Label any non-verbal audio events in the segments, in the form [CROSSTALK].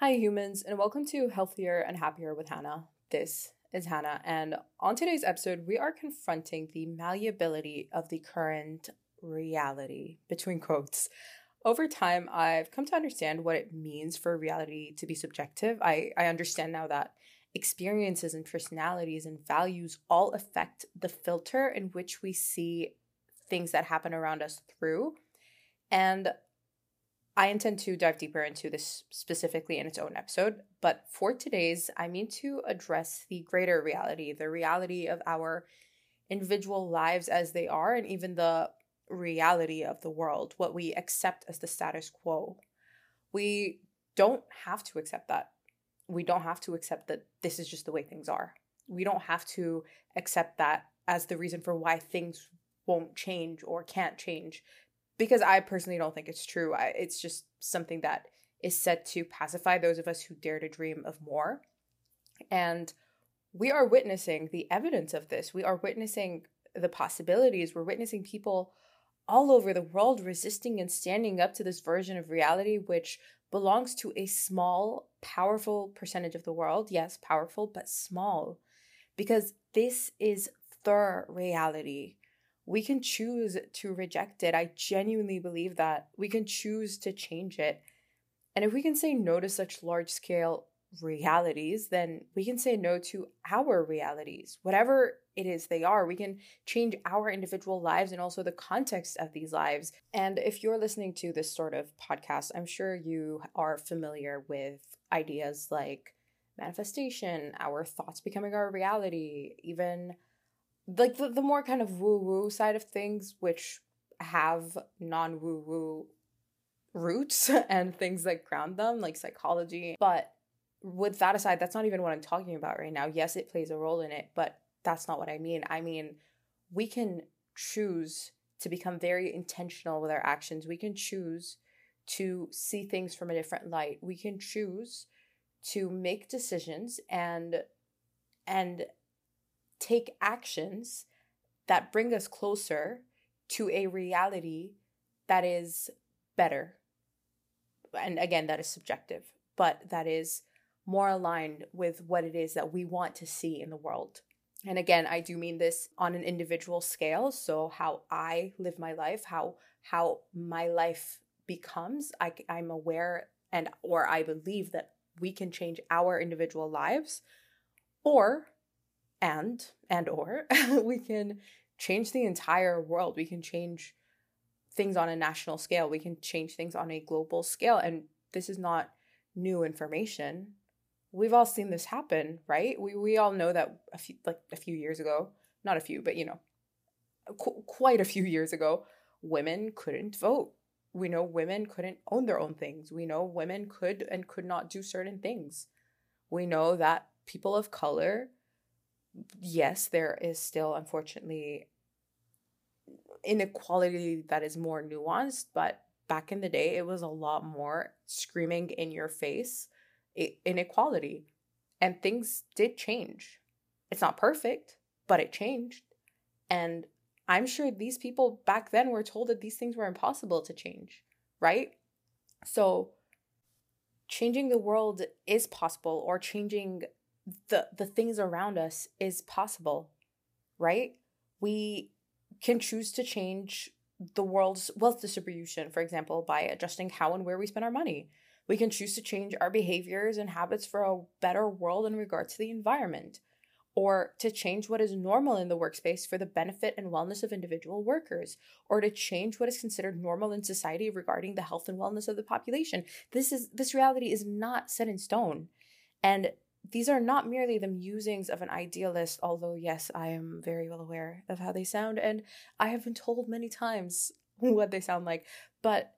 Hi, humans, and welcome to Healthier and Happier with Hana. This is Hana, and on today's episode, we are confronting the malleability of the current reality, between quotes. Over time, I've come to understand what it means for reality to be subjective. I, I understand now that experiences and personalities and values all affect the filter in which we see things that happen around us through. And I intend to dive deeper into this specifically in its own episode, but for today's, I mean to address the greater reality, the reality of our individual lives as they are, and even the reality of the world, what we accept as the status quo. We don't have to accept that. We don't have to accept that this is just the way things are. We don't have to accept that as the reason for why things won't change or can't change because I personally don't think it's true. I, it's just something that is said to pacify those of us who dare to dream of more. And we are witnessing the evidence of this. We are witnessing the possibilities. We're witnessing people all over the world resisting and standing up to this version of reality, which belongs to a small, powerful percentage of the world. Yes, powerful, but small. Because this is the reality we can choose to reject it. I genuinely believe that we can choose to change it. And if we can say no to such large scale realities, then we can say no to our realities, whatever it is they are. We can change our individual lives and also the context of these lives. And if you're listening to this sort of podcast, I'm sure you are familiar with ideas like manifestation, our thoughts becoming our reality, even like the, the more kind of woo woo side of things, which have non woo woo roots [LAUGHS] and things that ground them, like psychology. But with that aside, that's not even what I'm talking about right now. Yes, it plays a role in it, but that's not what I mean. I mean, we can choose to become very intentional with our actions. We can choose to see things from a different light. We can choose to make decisions and and take actions that bring us closer to a reality that is better. And again, that is subjective, but that is more aligned with what it is that we want to see in the world. And again, I do mean this on an individual scale. So how I live my life, how how my life becomes, I, I'm aware and or I believe that we can change our individual lives, or and and or [LAUGHS] we can change the entire world. We can change things on a national scale. We can change things on a global scale. And this is not new information. We've all seen this happen right? We we all know that a few like a few years ago not a few but you know qu- quite a few years ago women couldn't vote. We know women couldn't own their own things. We know women could and could not do certain things. We know that people of color yes, there is still unfortunately inequality that is more nuanced, but back in the day, it was a lot more screaming in your face inequality. And things did change. It's not perfect, but it changed. And I'm sure these people back then were told that these things were impossible to change, right? So, changing the world is possible, or changing the the things around us is possible right we can choose to change the world's wealth distribution for example by adjusting how and where we spend our money we can choose to change our behaviors and habits for a better world in regard to the environment or to change what is normal in the workspace for the benefit and wellness of individual workers, or to change what is considered normal in society regarding the health and wellness of the population. This is this reality is not set in stone. And these are not merely the musings of an idealist, although, yes, I am very well aware of how they sound, and I have been told many times [LAUGHS] what they sound like. But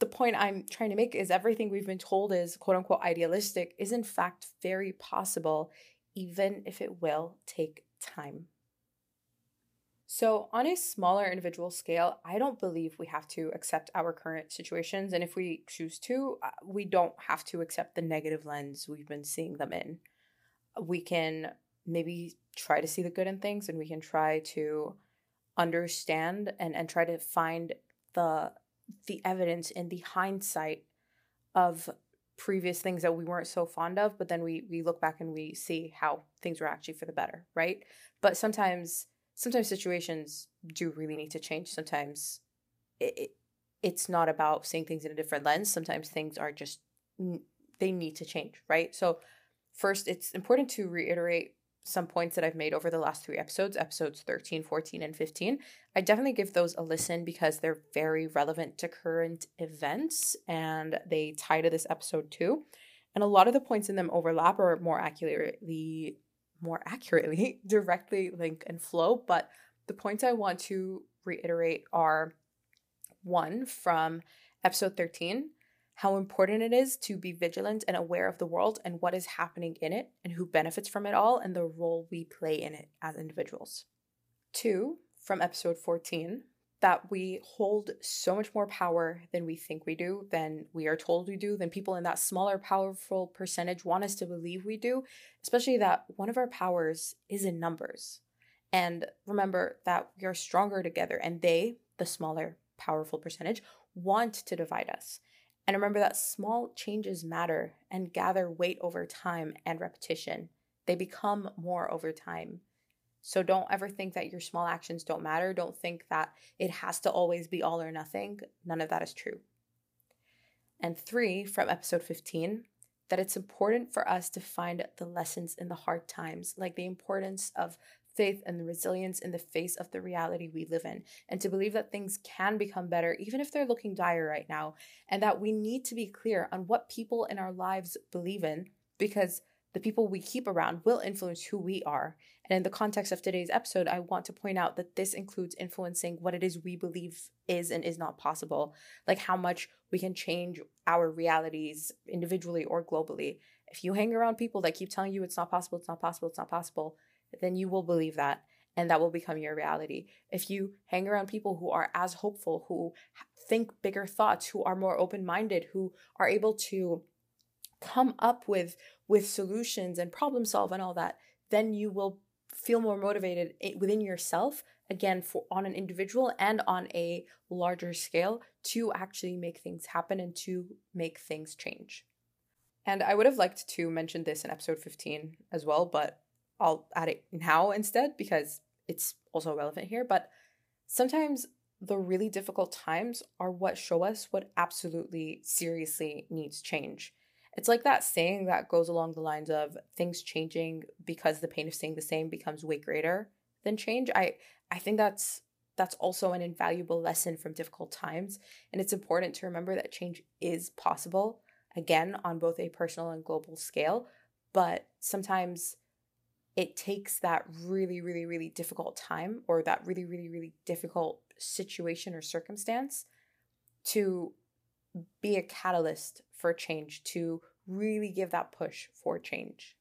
the point I'm trying to make is everything we've been told is quote unquote idealistic is in fact very possible, even if it will take time. So, on a smaller individual scale, I don't believe we have to accept our current situations. And if we choose to, uh, we don't have to accept the negative lens we've been seeing them in we can maybe try to see the good in things and we can try to understand and, and try to find the the evidence in the hindsight of previous things that we weren't so fond of, but then we we look back and we see how things were actually for the better, right? But sometimes sometimes situations do really need to change. Sometimes it, it it's not about seeing things in a different lens. Sometimes things are just they need to change, right? So first it's important to reiterate some points that I've made over the last three episodes, episodes 13, 14, and 15. I definitely give those a listen because they're very relevant to current events and they tie to this episode too. And a lot of the points in them overlap or more accurately more accurately [LAUGHS] directly link and flow, but the points I want to reiterate are one from episode 13 how important it is to be vigilant and aware of the world and what is happening in it and who benefits from it all and the role we play in it as individuals. Two, from episode 14, that we hold so much more power than we think we do, than we are told we do, than people in that smaller, powerful percentage want us to believe we do, especially that one of our powers is in numbers. And remember that we are stronger together, and they, the smaller, powerful percentage, want to divide us. And remember that small changes matter and gather weight over time and repetition. They become more over time. So don't ever think that your small actions don't matter. Don't think that it has to always be all or nothing. None of that is true. And three, from episode 15, that it's important for us to find the lessons in the hard times, like the importance of faith and the resilience in the face of the reality we live in, and to believe that things can become better, even if they're looking dire right now, and that we need to be clear on what people in our lives believe in, because the people we keep around will influence who we are. And in the context of today's episode, I want to point out that this includes influencing what it is we believe is and is not possible, like how much we can change our realities individually or globally. If you hang around people that keep telling you it's not possible, it's not possible, it's not possible, then you will believe that and that will become your reality. If you hang around people who are as hopeful, who think bigger thoughts, who are more open-minded, who are able to come up with with solutions and problem solve and all that, then you will feel more motivated within yourself again for on an individual and on a larger scale to actually make things happen and to make things change. And I would have liked to mention this in episode 15 as well, but I'll add it now instead because it's also relevant here. But sometimes the really difficult times are what show us what absolutely seriously needs change. It's like that saying that goes along the lines of things changing because the pain of staying the same becomes way greater than change. I I think that's that's also an invaluable lesson from difficult times and it's important to remember that change is possible again on both a personal and global scale, but sometimes it takes that really, really, really difficult time or that really, really, really difficult situation or circumstance to be a catalyst for change, to really give that push for change.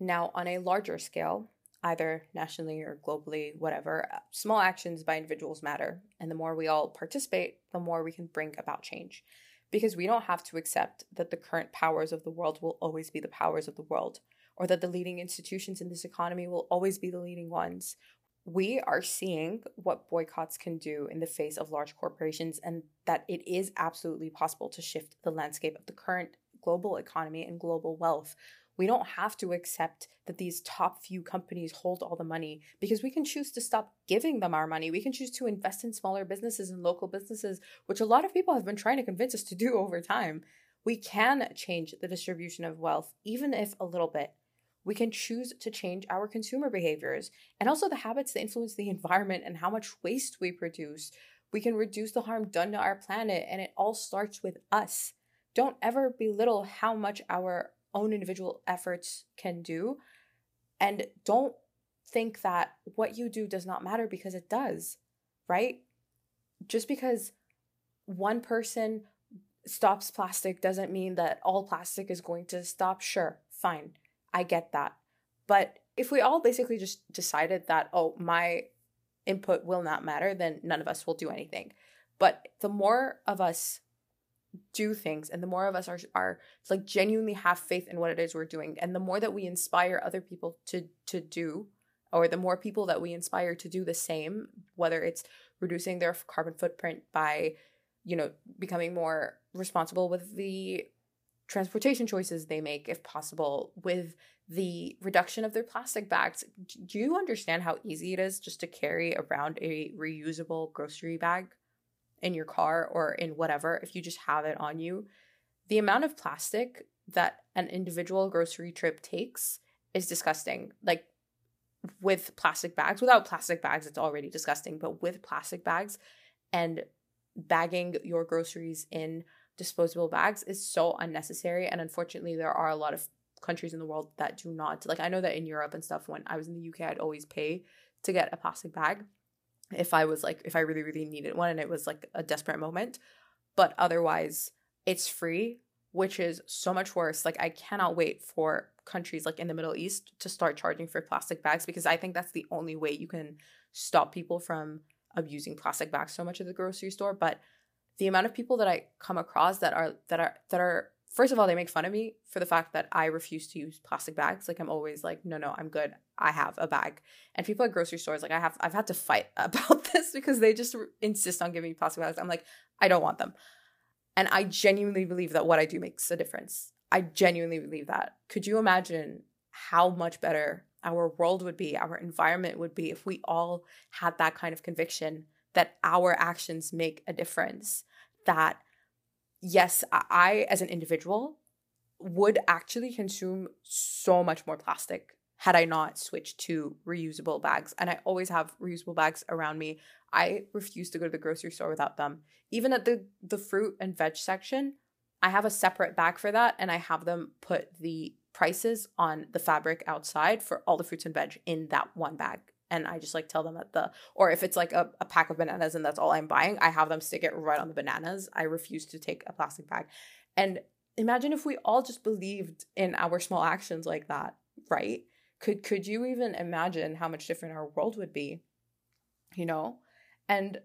Now, on a larger scale, either nationally or globally, whatever, uh, small actions by individuals matter. And the more we all participate, the more we can bring about change. Because we don't have to accept that the current powers of the world will always be the powers of the world or that the leading institutions in this economy will always be the leading ones. We are seeing what boycotts can do in the face of large corporations, and that it is absolutely possible to shift the landscape of the current global economy and global wealth. We don't have to accept that these top few companies hold all the money because we can choose to stop giving them our money. We can choose to invest in smaller businesses and local businesses, which a lot of people have been trying to convince us to do [LAUGHS] over time. We can change the distribution of wealth, even if a little bit we can choose to change our consumer behaviors and also the habits that influence the environment and how much waste we produce. We can reduce the harm done to our planet, and it all starts with us. Don't ever belittle how much our own individual efforts can do. And don't think that what you do does not matter because it does, right? Just because one person stops plastic doesn't mean that all plastic is going to stop. Sure, fine. I get that. But if we all basically just decided that, oh, my input will not matter, then none of us will do anything. But the more of us do things and the more of us are are like genuinely have faith in what it is we're doing and the more that we inspire other people to to do or the more people that we inspire to do the same whether it's reducing their carbon footprint by you know becoming more responsible with the transportation choices they make if possible with the reduction of their plastic bags. Do you understand how easy it is just to carry around a reusable grocery bag in your car or in whatever if you just have it on you? The amount of plastic that an individual grocery trip takes is disgusting. Like with plastic bags without plastic bags it's already disgusting but with plastic bags and bagging your groceries in disposable bags is so unnecessary. And unfortunately, there are a lot of countries in the world that do not. Like, I know that in Europe and stuff, when I was in the UK, I'd always pay to get a plastic bag if I was like, if I really, really needed one and it was like a desperate moment. But otherwise, it's free, which is so much worse. Like, I cannot wait for countries like in the Middle East to start charging for plastic bags because I think that's the only way you can stop people from abusing plastic bags so much at the grocery store. But the amount of people that I come across that are that are that are first of all they make fun of me for the fact that I refuse to use plastic bags. Like I'm always like, no, no, I'm good. I have a bag. And people at grocery stores, like I have, I've had to fight [LAUGHS] about this because they just insist on giving me plastic bags. I'm like, I don't want them. And I genuinely believe that what I do makes a difference. I genuinely believe that. Could you imagine how much better our world would be, our environment would be if we all had that kind of conviction that our actions make a difference? That yes, I as an individual would actually consume so much more plastic had I not switched to reusable bags. And I always have reusable bags around me. I refuse to go to the grocery store without them. Even at the the fruit and veg section, I have a separate bag for that and I have them put the prices on the fabric outside for all the fruits and veg in that one bag and I just like tell them at the or if it's like a, a pack of bananas and that's all I'm buying, I have them stick it right on the bananas. I refuse to take a plastic bag. And imagine if we all just believed in our small actions like that, right? Could could you even imagine how much different our world would be? You know? And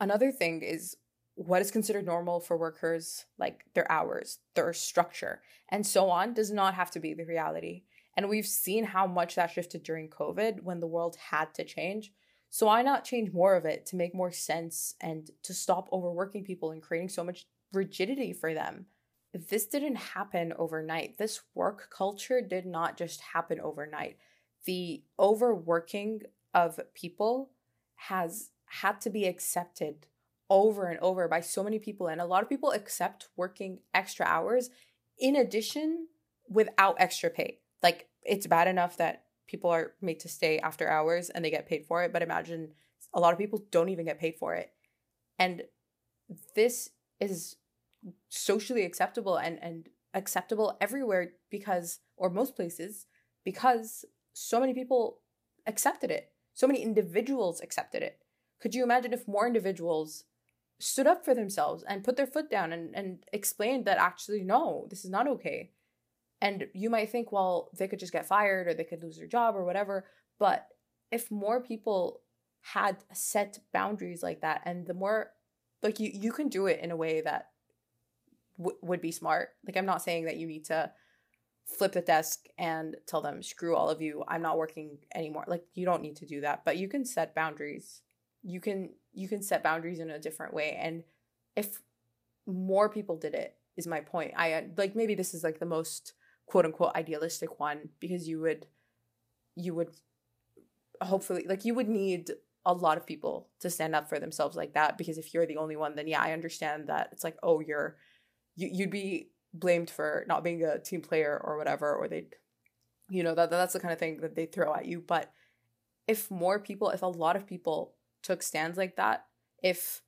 another thing is what is considered normal for workers, like their hours, their structure, and so on, does not have to be the reality. And we've seen how much that shifted during COVID when the world had to change. So why not change more of it to make more sense and to stop overworking people and creating so much rigidity for them? This didn't happen overnight. This work culture did not just happen overnight. The overworking of people has had to be accepted over and over by so many people. And a lot of people accept working extra hours in addition without extra pay. Like it's bad enough that people are made to stay after hours and they get paid for it, but imagine a lot of people don't even get paid for it. And this is socially acceptable and and acceptable everywhere because or most places because so many people accepted it. So many individuals accepted it. Could you imagine if more individuals stood up for themselves and put their foot down and, and explained that actually no, this is not okay. And you might think, well, they could just get fired or they could lose their job or whatever. But if more people had set boundaries like that, and the more, like, you, you can do it in a way that w- would be smart. Like, I'm not saying that you need to flip the desk and tell them, screw all of you, I'm not working anymore. Like, you don't need to do that, but you can set boundaries. You can you can set boundaries in a different way and if more people did it is my point i uh, like maybe this is like the most quote unquote idealistic one because you would you would hopefully like you would need a lot of people to stand up for themselves like that because if you're the only one then yeah i understand that it's like oh you're you, you'd be blamed for not being a team player or whatever or they'd you know that that's the kind of thing that they throw at you. But if more people if a lot of people took stands like that if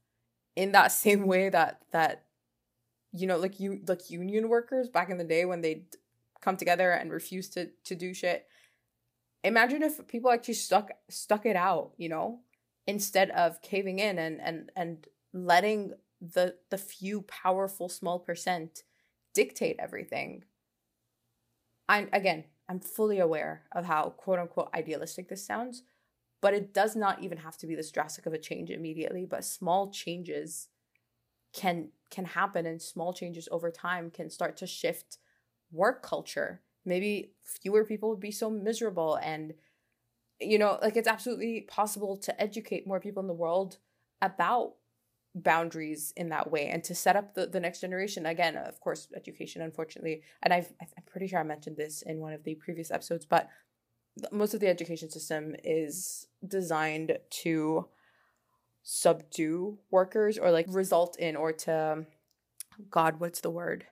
in that [LAUGHS] same way that that you know like you like union workers back in the day when they come together and refuse to to do shit. Imagine if people actually stuck stuck it out, you know, instead of caving in and and and letting the the few powerful small percent dictate everything. I again, I'm fully aware of how quote unquote idealistic this sounds, but it does not even have to be this drastic of a change immediately, but small changes can can happen and small changes over time can start to shift work culture. Maybe fewer people would be so miserable and you know, like it's absolutely possible to educate more people in the world about boundaries in that way and to set up the, the next generation again of course education unfortunately and I've, i'm pretty sure i mentioned this in one of the previous episodes but most of the education system is designed to subdue workers or like result in or to god what's the word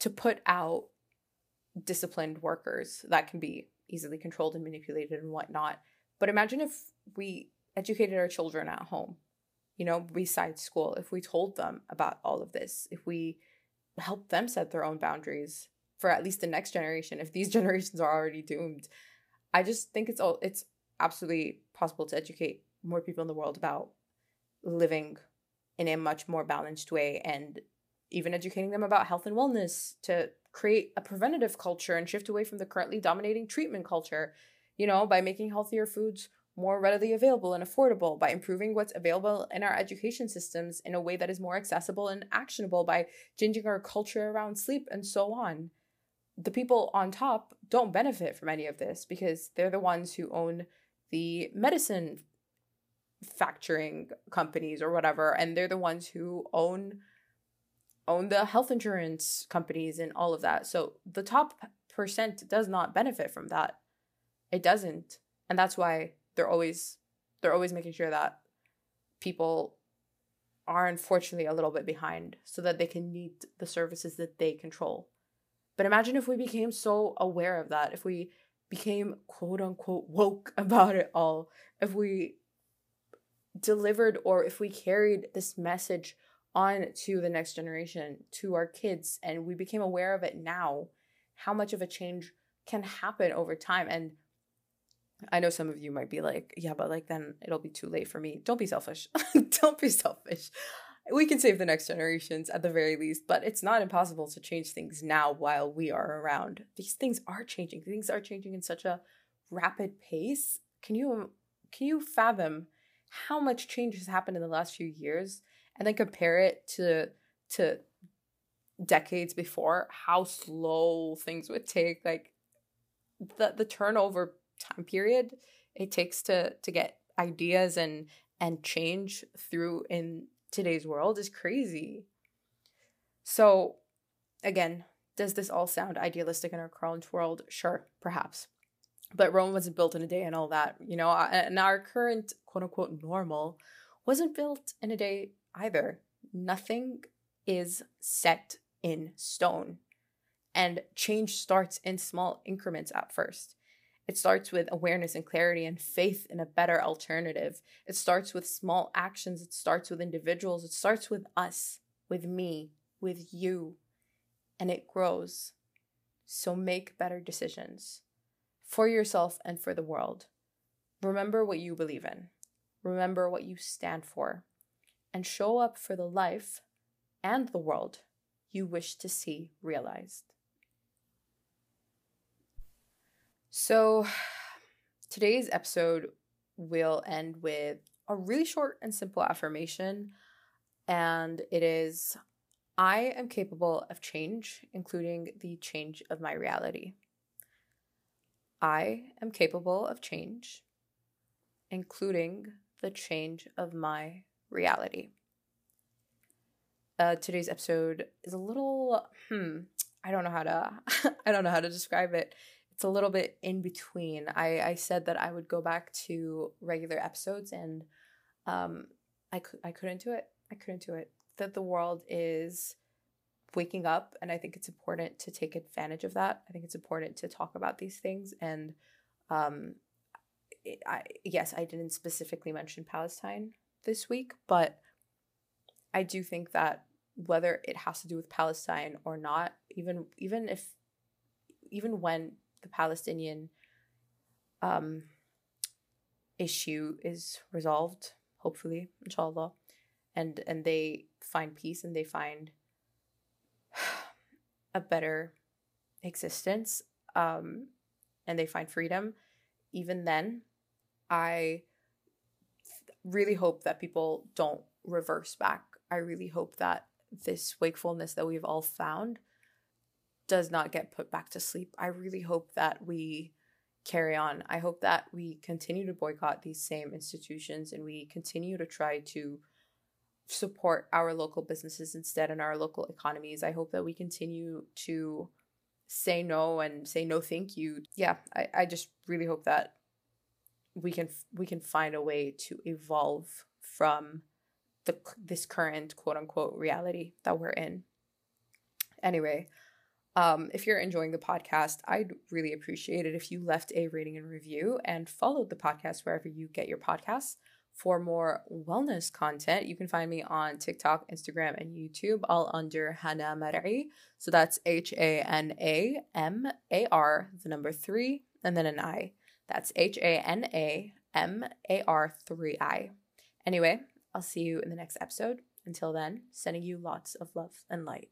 to put out disciplined workers that can be easily controlled and manipulated and whatnot. But imagine if we educated our children at home you know, besides school, if we told them about all of this, if we helped them set their own boundaries for at least the next generation, if these [LAUGHS] generations are already doomed, I just think it's all it's absolutely possible to educate more people in the world about living in a much more balanced way and even educating them about health and wellness to create a preventative culture and shift away from the currently dominating treatment culture, you know, by making healthier foods more readily available and affordable by improving what's available in our education systems in a way that is more accessible and actionable by changing our culture around sleep and so on. The people on top don't benefit from any of this because they're the ones who own the medicine factoring companies or whatever and they're the ones who own own the health insurance companies and all of that. So the top percent does not benefit from that. It doesn't. And that's why they're always they're always making sure that people are unfortunately a little bit behind so that they can need the services that they control. But imagine if we became so aware of that, if we became quote unquote woke [LAUGHS] about it all, if we delivered or if we carried this message on to the next generation, to our kids, and we became aware of it now, how much of a change can happen over time. And I know some of you might be like, yeah, but like then it'll be too late for me. Don't be selfish. [LAUGHS] Don't be selfish. We can save the next generations at the very least, but it's not impossible to change things now while we are around. These things are changing. Things are changing in such a rapid pace. Can you can you fathom how much change has happened in the last few years and then compare it to to decades before how slow things would take like the the turnover time period it takes to to get ideas and and change through in today's world is crazy. So again, does this all sound idealistic in our current world? Sure, perhaps. But Rome wasn't built in a day and all that, you know, and our current quote unquote normal wasn't built in a day either. Nothing is set in stone. And change starts in small increments at first. It starts with awareness and clarity and faith in a better alternative. It starts with small actions. It starts with individuals. It starts with us, with me, with you, and it grows. So make better decisions for yourself and for the world. Remember what you believe in, remember what you stand for, and show up for the life and the world you wish to see realized. So, today's episode will end with a really short and simple affirmation, and it is I am capable of change, including the change of my reality. I am capable of change, including the change of my reality. Uh, today's episode is a little hmm i don't know how to [LAUGHS] i don't know how to describe it it's a little bit in between. I, I said that I would go back to regular episodes and um, I, I couldn't do it. I couldn't do it. That the world is waking up and I think it's important to take advantage of that. I think it's important to talk about these things and um, it, I yes, I didn't specifically mention Palestine this week, but I do think that whether it has to do with Palestine or not, even even if even when the Palestinian um, issue is resolved, hopefully, inshallah, and and they find peace and they find [SIGHS] a better existence, um, and they find freedom. Even then, I really hope that people don't reverse back. I really hope that this wakefulness that we've all found does not get put back to sleep. I really hope that we carry on. I hope that we continue to boycott these same institutions and we continue to try to support our local businesses instead and our local economies. I hope that we continue to say no and say no thank you. Yeah, I, I just really hope that we can we can find a way to evolve from the this current quote unquote reality that we're in. Anyway, um, if you're enjoying the podcast, I'd really appreciate it if you left a rating and review and followed the podcast wherever you get your podcasts. For more wellness content, you can find me on TikTok, Instagram, and YouTube, all under Hana Mar'i. So that's H A N A M A R, the number three, and then an I. That's H A N A M A R 3 I. Anyway, I'll see you in the next episode. Until then, sending you lots of love and light.